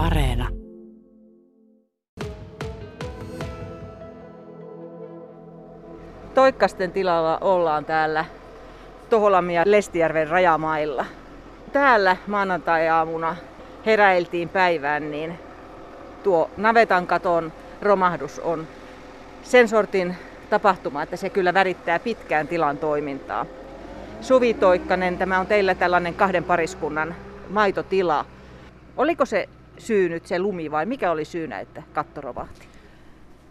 Areena. Toikkasten tilalla ollaan täällä Toholamia ja Lestijärven rajamailla. Täällä maanantai-aamuna heräiltiin päivään, niin tuo navetan katon romahdus on sen sortin tapahtuma, että se kyllä värittää pitkään tilan toimintaa. Suvi Toikkanen, tämä on teillä tällainen kahden pariskunnan maitotila. Oliko se syy nyt se lumi vai mikä oli syynä, että katto rovahti?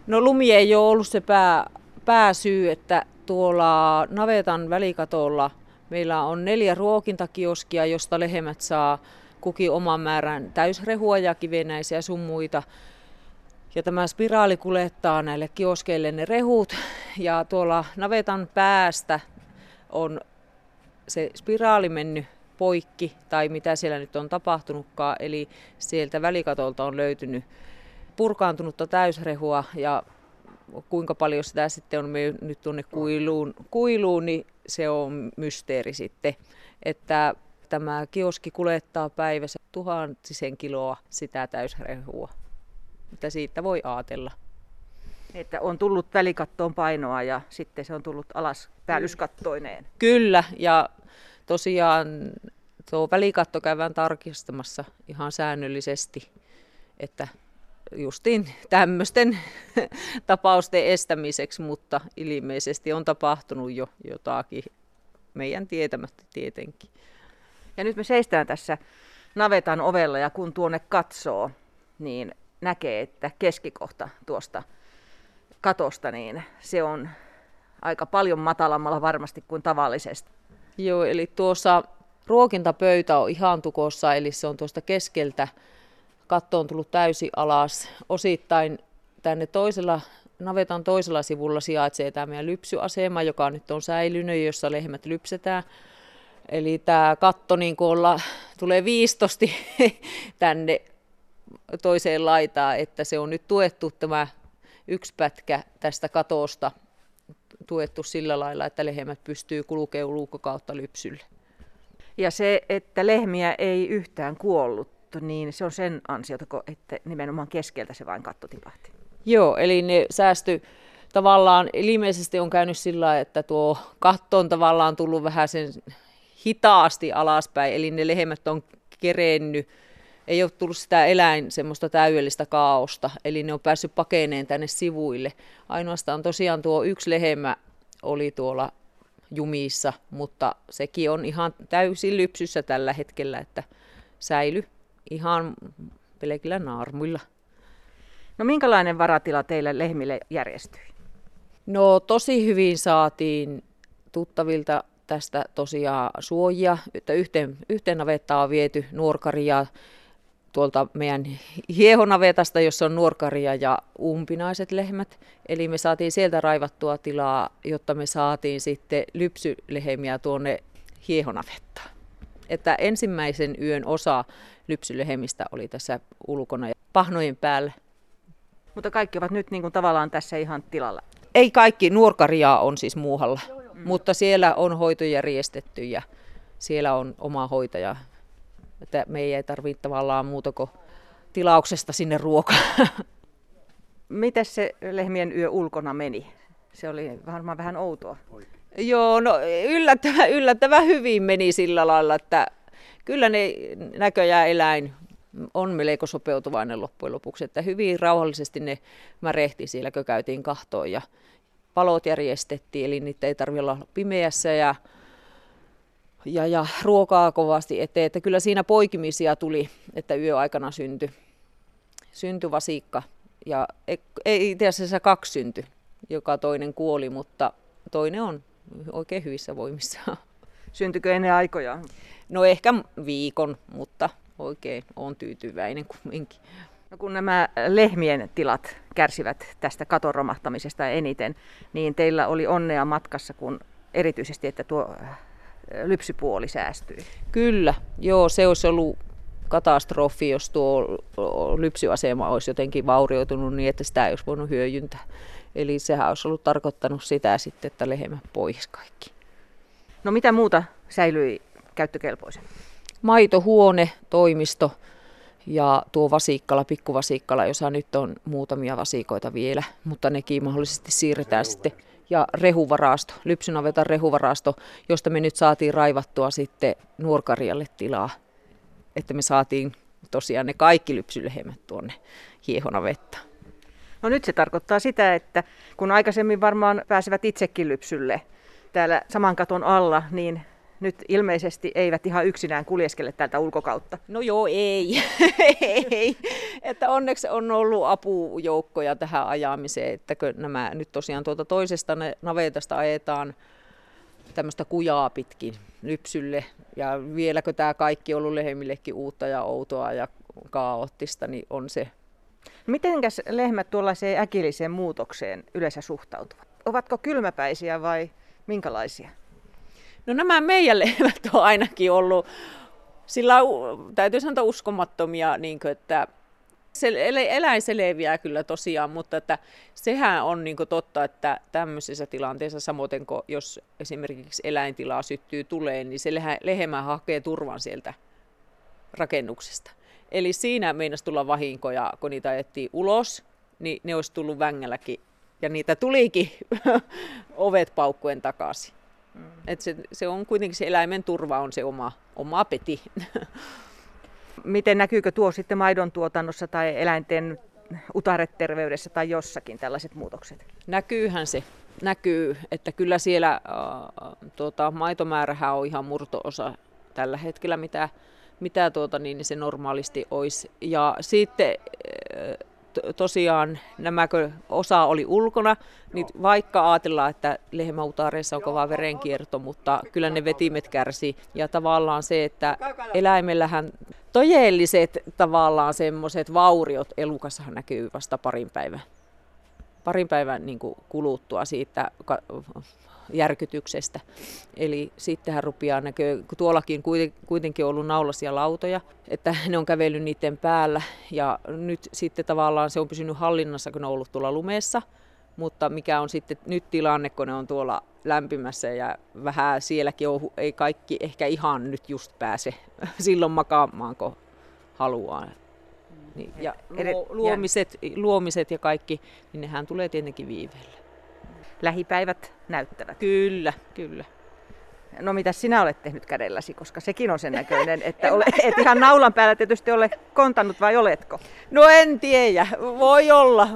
No lumi ei ole ollut se pää, pääsyy, että tuolla navetan välikatolla meillä on neljä ruokintakioskia, josta lehmät saa kuki oman määrän täysrehua ja kivenäisiä sun muita. Ja tämä spiraali kulettaa näille kioskeille ne rehut. Ja tuolla navetan päästä on se spiraali mennyt poikki, tai mitä siellä nyt on tapahtunutkaan. Eli sieltä välikatolta on löytynyt purkaantunutta täysrehua ja kuinka paljon sitä sitten on nyt tuonne kuiluun, kuiluun, niin se on mysteeri sitten. Että tämä kioski kulettaa päivässä tuhansisen kiloa sitä täysrehua. Mitä siitä voi ajatella. Että on tullut välikattoon painoa ja sitten se on tullut alas päällyskattoineen. Kyllä, ja tosiaan tuo välikatto käydään tarkistamassa ihan säännöllisesti, että justiin tämmöisten tapausten estämiseksi, mutta ilmeisesti on tapahtunut jo jotakin meidän tietämättä tietenkin. Ja nyt me seistään tässä navetan ovella ja kun tuonne katsoo, niin näkee, että keskikohta tuosta katosta, niin se on aika paljon matalammalla varmasti kuin tavallisesti. Joo, eli tuossa ruokintapöytä on ihan tukossa, eli se on tuosta keskeltä. Katto on tullut täysin alas. Osittain tänne toisella, navetan toisella sivulla sijaitsee tämä meidän lypsyasema, joka nyt on säilynyt, jossa lehmät lypsetään. Eli tämä katto niin olla, tulee viistosti tänne toiseen laitaan, että se on nyt tuettu tämä yksi pätkä tästä katosta tuettu sillä lailla, että lehmät pystyy kulkemaan luukkokautta lypsylle. Ja se, että lehmiä ei yhtään kuollut, niin se on sen ansiota, että nimenomaan keskeltä se vain katto tipahti. Joo, eli ne säästy tavallaan, ilmeisesti on käynyt sillä että tuo katto on tavallaan tullut vähän sen hitaasti alaspäin, eli ne lehmät on kerennyt ei ole tullut sitä eläin semmoista täydellistä kaaosta, eli ne on päässyt pakeneen tänne sivuille. Ainoastaan tosiaan tuo yksi lehmä oli tuolla jumissa, mutta sekin on ihan täysin lypsyssä tällä hetkellä, että säily ihan pelkillä naarmuilla. No minkälainen varatila teille lehmille järjestyi? No tosi hyvin saatiin tuttavilta tästä tosiaan suojia, että yhteen, yhteen navettaan on viety nuorkaria tuolta meidän hiehonavetasta, jossa on nuorkaria ja umpinaiset lehmät. Eli me saatiin sieltä raivattua tilaa, jotta me saatiin sitten lypsylehemiä tuonne hiehonavettaan. Että ensimmäisen yön osa lypsylehemistä oli tässä ulkona ja pahnojen päällä. Mutta kaikki ovat nyt niin kuin tavallaan tässä ihan tilalla. Ei kaikki, nuorkaria on siis muuhalla, joo, joo. mutta siellä on hoito järjestetty ja siellä on oma hoitaja että me ei tarvitse tavallaan muuta kuin tilauksesta sinne ruokaa. Miten se lehmien yö ulkona meni? Se oli varmaan vähän outoa. Oikein. Joo, no yllättävän, yllättävän hyvin meni sillä lailla, että kyllä ne näköjään eläin on melko sopeutuvainen loppujen lopuksi, että hyvin rauhallisesti ne märehti siellä, kun käytiin kahtoon ja palot järjestettiin, eli niitä ei tarvitse olla pimeässä ja ja, ja ruokaa kovasti eteen. Että kyllä siinä poikimisia tuli, että yöaikana syntyi, syntyi vasikka. Ja ei itse asiassa kaksi syntyi, joka toinen kuoli, mutta toinen on oikein hyvissä voimissa. Syntykö ennen aikoja? No ehkä viikon, mutta oikein on tyytyväinen kumminkin. No kun nämä lehmien tilat kärsivät tästä katon romahtamisesta eniten, niin teillä oli onnea matkassa, kun erityisesti, että tuo lypsypuoli säästyi. Kyllä, joo, se olisi ollut katastrofi, jos tuo lypsyasema olisi jotenkin vaurioitunut niin, että sitä ei olisi voinut hyödyntää. Eli sehän olisi ollut tarkoittanut sitä sitten, että lehmä pois kaikki. No mitä muuta säilyi käyttökelpoisen? Maitohuone, toimisto, Ja tuo vasiikkala, pikkuvasiikkala, jossa nyt on muutamia vasikoita vielä, mutta nekin mahdollisesti siirretään sitten. Ja rehuvarasto, lypsynavetan rehuvarasto, josta me nyt saatiin raivattua sitten nuorkarjalle tilaa. Että me saatiin tosiaan ne kaikki lypsylehmät tuonne hiehonavettaan. No nyt se tarkoittaa sitä, että kun aikaisemmin varmaan pääsevät itsekin lypsylle täällä saman katon alla, niin nyt ilmeisesti eivät ihan yksinään kuljeskele täältä ulkokautta. No joo, ei. ei. Että onneksi on ollut apujoukkoja tähän ajamiseen, että nämä nyt tosiaan tuolta toisesta navetasta ajetaan tämmöistä kujaa pitkin lypsylle. Ja vieläkö tämä kaikki on ollut lehmillekin uutta ja outoa ja kaoottista, niin on se. Mitenkäs lehmät tuollaiseen äkilliseen muutokseen yleensä suhtautuvat? Ovatko kylmäpäisiä vai minkälaisia? No nämä meidän lehmät on ainakin ollut sillä täytyy sanoa uskomattomia, niin kuin, että se eläin selviää kyllä tosiaan, mutta että sehän on niin totta, että tämmöisessä tilanteessa, samoin kuin jos esimerkiksi eläintilaa syttyy tuleen, niin se lehmä hakee turvan sieltä rakennuksesta. Eli siinä meinasi tulla vahinkoja, kun niitä ajettiin ulos, niin ne olisi tullut vängälläkin. Ja niitä tulikin ovet paukkuen takaisin. Mm. Et se, se on kuitenkin se eläimen turva on se oma, oma peti. Miten näkyykö tuo sitten maidon tuotannossa tai eläinten utareterveydessä tai jossakin tällaiset muutokset? Näkyyhän se. Näkyy, että kyllä siellä äh, tuota, maitomäärähän on ihan murtoosa tällä hetkellä, mitä, mitä tuota, niin se normaalisti olisi. Ja sitten äh, tosiaan nämäkö osa oli ulkona, niin vaikka ajatellaan, että lehmäutaareissa on kova verenkierto, mutta kyllä ne vetimet kärsii. Ja tavallaan se, että eläimellähän tojelliset tavallaan semmoiset vauriot elukassahan näkyy vasta parin päivän, parin päivän niin kuluttua siitä järkytyksestä. Eli sittenhän rupeaa näkyy, kun tuollakin kuitenkin on ollut naulasia lautoja, että ne on kävellyt niiden päällä. Ja nyt sitten tavallaan se on pysynyt hallinnassa, kun ne on ollut tuolla lumeessa. Mutta mikä on sitten nyt tilanne, kun ne on tuolla lämpimässä ja vähän sielläkin on, ei kaikki ehkä ihan nyt just pääse silloin makaamaan, kun haluaa. Niin, ja luomiset, luomiset ja kaikki, niin nehän tulee tietenkin viiveellä lähipäivät näyttävät. Kyllä, kyllä. No mitä sinä olet tehnyt kädelläsi, koska sekin on sen näköinen, että ole, et ihan naulan päällä tietysti ole kontannut vai oletko? No en tiedä, voi olla.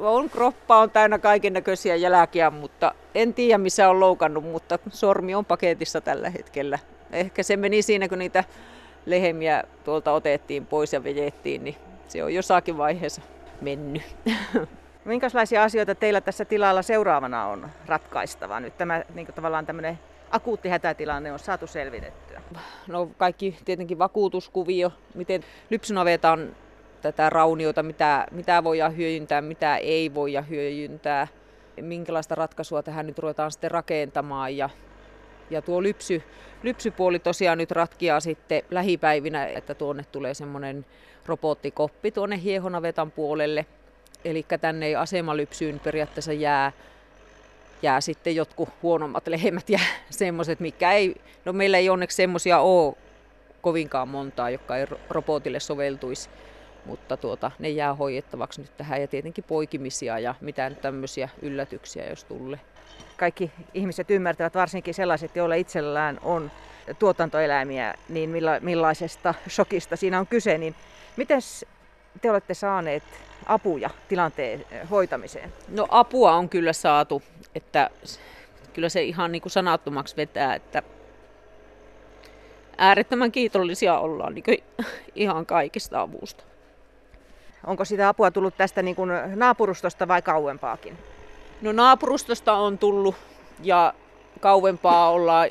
On kroppa on täynnä kaiken näköisiä jälkiä, mutta en tiedä missä on loukannut, mutta sormi on paketissa tällä hetkellä. Ehkä se meni siinä, kun niitä lehmiä tuolta otettiin pois ja vejettiin, niin se on jossakin vaiheessa mennyt. Minkälaisia asioita teillä tässä tilalla seuraavana on ratkaistava? Nyt tämä niin tavallaan tämmöinen akuutti hätätilanne on saatu selvitettyä. No kaikki tietenkin vakuutuskuvio, miten lypsynavetan tätä rauniota, mitä, mitä voidaan hyödyntää, mitä ei voida hyödyntää, minkälaista ratkaisua tähän nyt ruvetaan sitten rakentamaan. Ja, ja tuo lypsy, lypsypuoli tosiaan nyt ratkiaa sitten lähipäivinä, että tuonne tulee semmoinen robottikoppi tuonne hiehonavetan puolelle, Eli tänne ei asemalypsyyn periaatteessa jää, jää sitten jotkut huonommat lehmät ja semmoiset, mikä ei, no meillä ei onneksi semmoisia ole kovinkaan montaa, jotka ei robotille soveltuisi, mutta tuota, ne jää hoidettavaksi nyt tähän ja tietenkin poikimisia ja mitään tämmöisiä yllätyksiä, jos tulee. Kaikki ihmiset ymmärtävät, varsinkin sellaiset, joilla itsellään on tuotantoeläimiä, niin millaisesta shokista siinä on kyse. Niin miten te olette saaneet apuja tilanteen eh, hoitamiseen? No apua on kyllä saatu, että kyllä se ihan niin kuin sanattomaksi vetää, että äärettömän kiitollisia ollaan niin ihan kaikista avusta. Onko sitä apua tullut tästä niin kuin naapurustosta vai kauempaakin? No naapurustosta on tullut ja kauempaa ollaan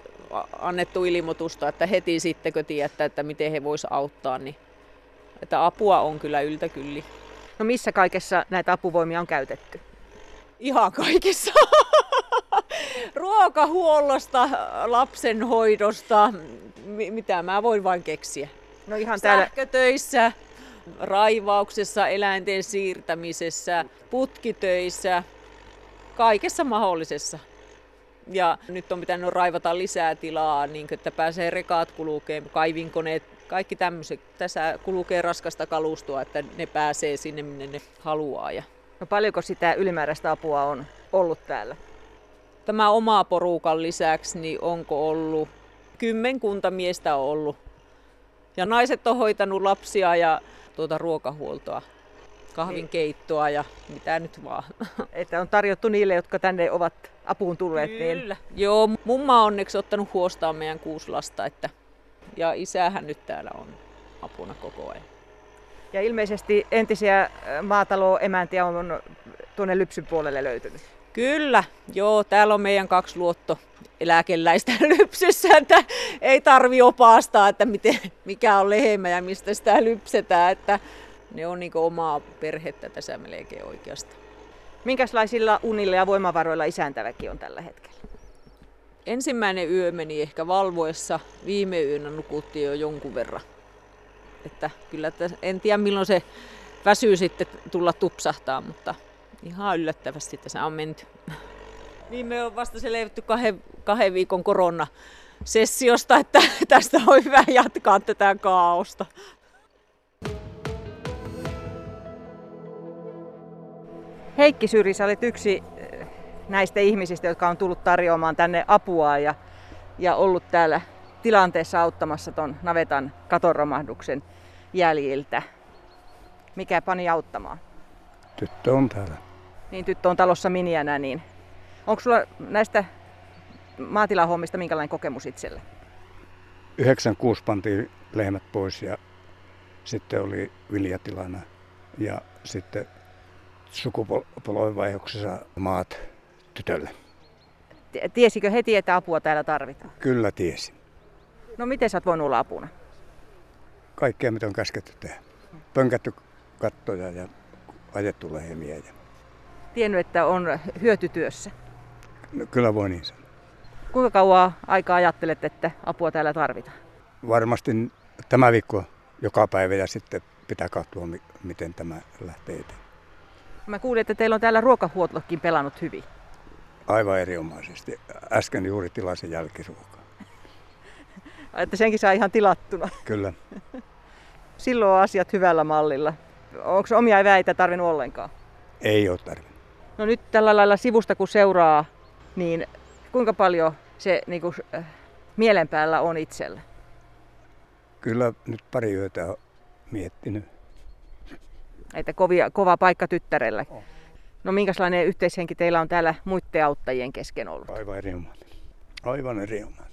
annettu ilmoitusta, että heti sitten kun tietää, että miten he voisivat auttaa, niin että apua on kyllä yltä kylli. No missä kaikessa näitä apuvoimia on käytetty? Ihan kaikessa. Ruokahuollosta, lapsenhoidosta, mitä mä voin vain keksiä. No ihan täällä... Sähkötöissä, raivauksessa, eläinten siirtämisessä, putkitöissä, kaikessa mahdollisessa. Ja nyt on pitänyt raivata lisää tilaa, niin että pääsee rekaat kulkeen, kaivinkoneet Kaikki tämmöiset. Tässä kulkee raskasta kalustoa, että ne pääsee sinne, minne ne haluaa. Ja No paljonko sitä ylimääräistä apua on ollut täällä? tämä oma porukan lisäksi, niin onko ollut kymmenkunta miestä on ollut. Ja naiset on hoitanut lapsia ja tuota ruokahuoltoa, kahvin keittoa ja mitä nyt vaan. Että on tarjottu niille, jotka tänne ovat apuun tulleet. Niin... Kyllä. Joo, mumma on onneksi ottanut huostaan meidän kuusi lasta, että, ja isähän nyt täällä on apuna koko ajan. Ja ilmeisesti entisiä maataloemäntiä on tuonne Lypsyn puolelle löytynyt. Kyllä, joo, täällä on meidän kaksi luotto eläkeläistä lypsyssä, että ei tarvi opastaa, että miten, mikä on lehmä ja mistä sitä lypsetään, että ne on niin omaa perhettä tässä melkein oikeastaan. Minkälaisilla unilla ja voimavaroilla isäntäväki on tällä hetkellä? Ensimmäinen yö meni ehkä valvoessa, viime yönä nukuttiin jo jonkun verran. Että kyllä, että en tiedä milloin se väsyy sitten tulla tupsahtaa, mutta ihan yllättävästi tässä on menty. Viime on vasta selvitty kahden, kahden viikon korona sessiosta, että tästä on hyvä jatkaa tätä kaaosta. Heikki Syri, sä olet yksi näistä ihmisistä, jotka on tullut tarjoamaan tänne apua ja, ja ollut täällä tilanteessa auttamassa ton navetan katoromahduksen jäljiltä. Mikä pani auttamaan? Tyttö on täällä. Niin, tyttö on talossa miniänä, niin onko sulla näistä maatilahommista minkälainen kokemus itselle? 96 pantiin lehmät pois ja sitten oli viljatilana ja sitten sukupolvenvaihdoksessa maat tytölle. Tiesikö heti, että apua täällä tarvitaan? Kyllä tiesi. No miten sä oot voinut olla apuna? Kaikkea mitä on käsketty tehdä. Pönkätty kattoja ja ajettu lehmiä. Ja... Tiennyt, että on hyötytyössä? No, kyllä voi niin sanoa. Kuinka kauan aikaa ajattelet, että apua täällä tarvitaan? Varmasti tämä viikko joka päivä ja sitten pitää katsoa, miten tämä lähtee eteen. Mä kuulin, että teillä on täällä ruokahuoltokin pelannut hyvin. Aivan erinomaisesti. Äsken juuri tilasin jälkiruokaa. Että senkin saa ihan tilattuna. Kyllä. Silloin on asiat hyvällä mallilla. Onko omia eväitä tarvinnut ollenkaan? Ei ole tarvinnut. No nyt tällä lailla sivusta kun seuraa, niin kuinka paljon se niin kuin, äh, mielen päällä on itsellä? Kyllä nyt pari yötä on miettinyt. Että kovia, kova paikka tyttärellä. Oh. No minkälainen yhteishenki teillä on täällä muiden auttajien kesken ollut? Aivan erinomainen. Aivan erinomainen.